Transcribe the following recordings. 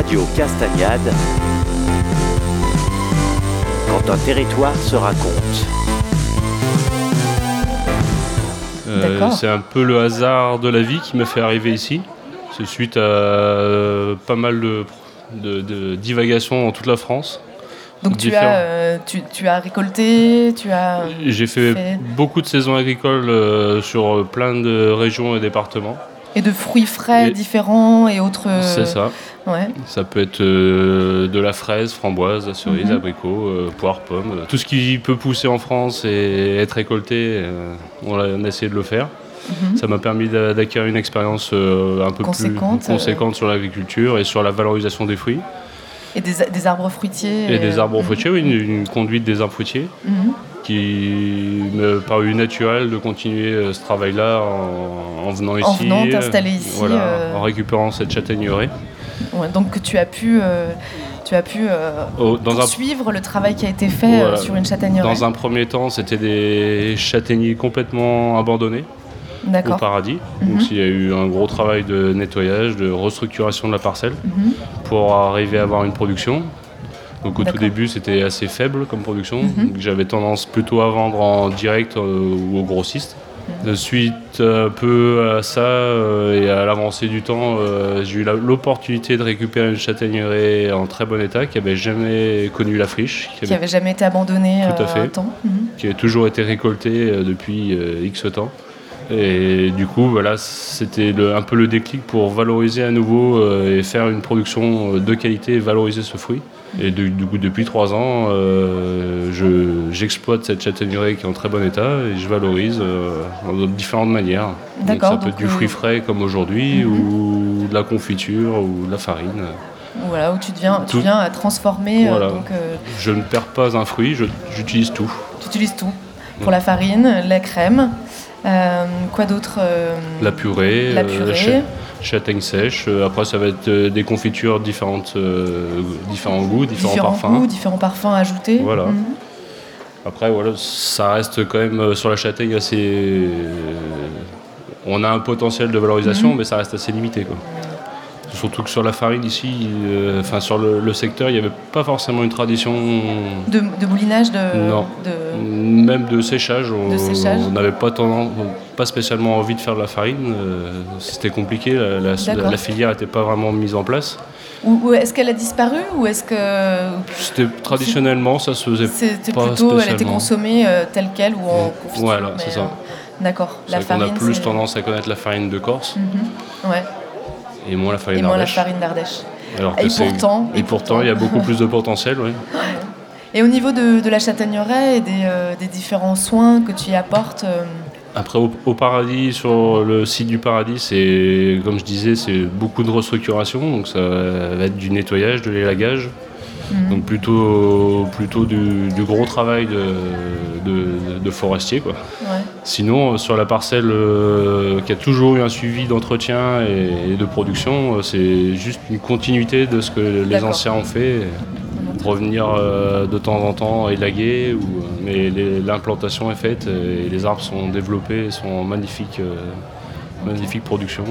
Radio Castagnade. Quand un territoire se raconte. Euh, c'est un peu le hasard de la vie qui m'a fait arriver ici. C'est suite à euh, pas mal de, de- de divagations dans toute la France. Donc tu as, euh, tu, tu as récolté, tu as... J'ai fait, Fait. beaucoup de saisons agricoles euh, sur plein de régions et départements. Et de fruits frais Et- différents et autres... euh, C'est ça. Ouais. Ça peut être euh, de la fraise, framboise, la cerise, Mhm. abricot, euh, poire, pomme. euh, Tout ce qui peut pousser en France et être récolté, euh, on, a, on a essayé de le faire. Mhm. Ça m'a permis d'a- d'acquérir une expérience euh, un peu Conséquente, plus conséquente sur l'agriculture et sur la valorisation des fruits. Et des, des arbres fruitiers. Et des euh, arbres mhm. fruitiers, oui, une, une conduite des arbres fruitiers Mhm. qui me parut naturel de continuer euh, ce travail-là en, en venant ici. En venant euh, t'installer ici, voilà. En récupérant cette châtaigneraie. Ouais, donc tu as pu, tu as pu euh, Au- dans, un, poursuivre le travail qui a été fait Voilà. sur une châtaigneraie. dans un premier temps, c'était des châtaigniers complètement abandonnés au paradis. Mhm. Donc il y a eu un gros travail de nettoyage, de restructuration de la parcelle Mhm. pour arriver à avoir une production. Donc au tout début, c'était assez faible comme production. Mhm. J'avais tendance plutôt à vendre en direct euh, ou. Mhm. De suite un peu à ça euh, et à l'avancée du temps, euh, j'ai eu l'opportunité de récupérer une châtaigneraie en très bon état qui n'avait jamais connu la friche, qui Qui avait, jamais été abandonné Tout à euh, fait. temps. Qui avait toujours été récoltée euh, depuis euh, X temps. Et du coup, voilà, c'était un peu le déclic pour valoriser à nouveau euh, et faire une production euh, de qualité et valoriser ce fruit. Et du, du coup, depuis trois ans, euh, je- j'exploite cette châtaigneraie qui est en très bon état et je valorise euh, de différentes manières. Donc D'accord, ça peut être du fruit frais comme aujourd'hui Mhm. ou de la confiture ou de la farine. Voilà, où tu deviens, tu viens à transformer. Voilà. donc, Je ne perds pas un fruit, je- j'utilise tout. tu utilises tout. Pour la farine, la crème. Euh, quoi d'autre euh, La purée, La euh, purée. châtaigne sèche. Après, ça va être des confitures différentes, euh, différents goûts, différents, différents parfums. goûts, différents parfums ajoutés. Voilà. Mhm. Après, voilà, ça reste quand même sur la châtaigne assez. on a un potentiel de valorisation, Mhm. mais ça reste assez limité. Quoi. Surtout que sur la farine ici, euh, enfin sur le, le secteur, il n'y avait pas forcément une tradition, De, de moulinage, de, Non. de- même de séchage. On De séchage. on n'avait pas, tendance- pas spécialement envie de faire de la farine. euh, C'était compliqué, la, la- D'accord. la filière n'était pas vraiment mise en place. Ou, ou est-ce qu'elle a disparu ou est-ce que C'était traditionnellement, ça se faisait c'était pas plutôt, elle était consommée euh, telle quelle ou en confiture Voilà, c'est ça. euh, D'accord. La farine. a plus tendance à connaître la farine de Corse Mhm. Ouais. Et moins la farine d'Ardèche. Alors que Et pourtant- et pourtant, il y a beaucoup plus de potentiel. oui. Et au niveau de, de la châtaigneraie et des, euh, des différents soins que tu y apportes, euh, Après, au, au paradis, sur le site du paradis, c'est comme je disais, c'est beaucoup de restructuration. Donc ça va être du nettoyage, de l'élagage. Mhm. Donc plutôt, plutôt du, du gros travail de, de, de forestier. Quoi. ouais. Sinon, euh, sur la parcelle euh, qui a toujours eu un suivi d'entretien et, de production, euh, c'est juste une continuité de ce que les anciens ont fait. Revenir de temps en temps élaguer, mais l'implantation est faite et les arbres sont développés, sont en magnifique, magnifique production.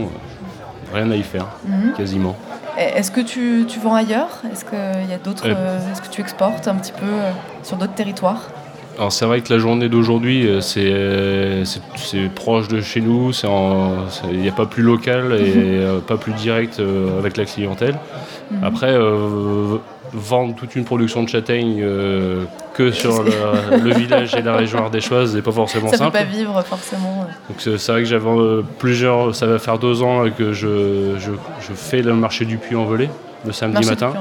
Rien à y faire, Mhm. quasiment. Est-ce que tu, tu vends ailleurs? Est-ce qu'il y a d'autres euh, Est-ce que tu exportes un petit peu sur d'autres territoires? Alors c'est vrai que la journée d'aujourd'hui, euh, c'est euh, c'est- proche de chez nous, en- il n'y a pas plus local et euh, pas plus direct avec la clientèle. Mhm. Après, euh, vendre toute une production de châtaignes euh, que sur le, le village et la région ardéchoise n'est pas forcément Ça ne peut simple. pas vivre forcément. Donc c'est vrai que j'avais euh, plusieurs, ça va faire deux ans que je, je, je fais le marché du Puy-en-Velay le samedi Marché du matin.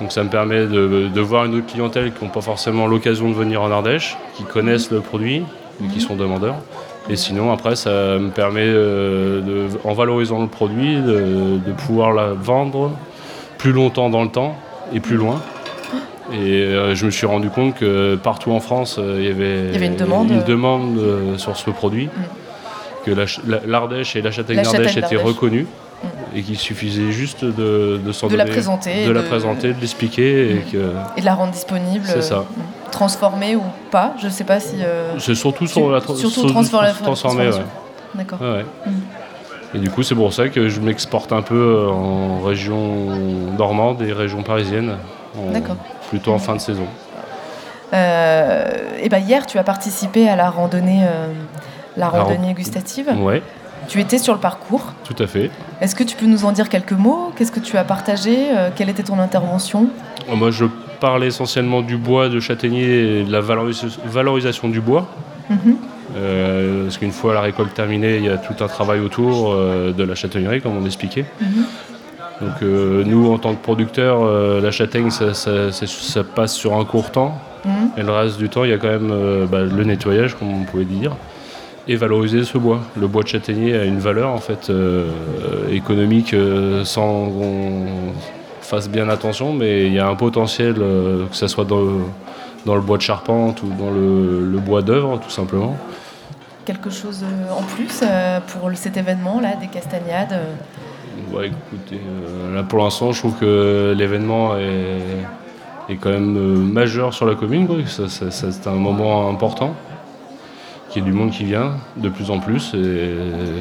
Donc ça me permet de, de voir une autre clientèle qui n'ont pas forcément l'occasion de venir en Ardèche, qui connaissent le produit et qui sont demandeurs. Et sinon, après, ça me permet, euh, de, en valorisant le produit, de, de pouvoir la vendre plus longtemps dans le temps et plus loin. Et euh, je me suis rendu compte que partout en France, euh, il y avait, Il y avait une demande. demande, sur ce produit, que la ch- la- l'Ardèche et la châtaigne d'Ardèche étaient reconnues et qu'il suffisait juste de, de s'en De la présenter, de la présenter, de l'expliquer et que Et de la rendre disponible. C'est euh, ça. Transformée ou pas Je ne sais pas si. euh, c'est surtout sur la tra- surtout transformer, ouais. transformation. D'accord. Ouais, ouais. Et du coup, c'est pour ça que je m'exporte un peu en région normande et région parisienne, en- D'accord. plutôt en fin de saison. Euh, et ben hier, tu as participé à la randonnée, euh, la randonnée ran- gustative. Ouais, Tu étais sur le parcours. tout à fait. Est-ce que tu peux nous en dire quelques mots? Qu'est-ce que tu as partagé? Euh, Quelle était ton intervention? Moi, je parle essentiellement du bois de châtaignier et de la valoris- valorisation du bois. Mhm. Euh, parce qu'une fois la récolte terminée, il y a tout un travail autour euh, de la châtaignerie, comme on expliquait. Mhm. Donc euh, nous, en tant que producteurs, la châtaigne, ça, ça- ça- ça passe sur un court temps. Mhm. Et le reste du temps, il y a quand même bah, le nettoyage, comme on pouvait dire, et valoriser ce bois. Le bois de châtaignier a une valeur en fait euh, économique euh, sans qu'on fasse bien attention, mais il y a un potentiel, euh, que ce soit dans, dans le bois de charpente ou dans le, le bois d'œuvre, tout simplement. Quelque chose en plus pour cet événement-là, des castagnades Ouais, écoutez, là pour l'instant, je trouve que l'événement est, est quand même majeur sur la commune. c'est un moment important. Qu'il y ait du monde qui vient de plus en plus. Et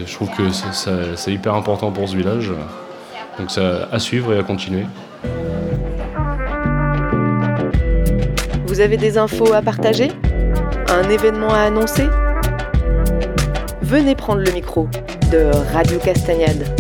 je trouve que c'est, hyper important pour ce village. Donc ça à suivre et à continuer. Vous avez des infos à partager? Un événement à annoncer? Venez prendre le micro de Radio Castagnade.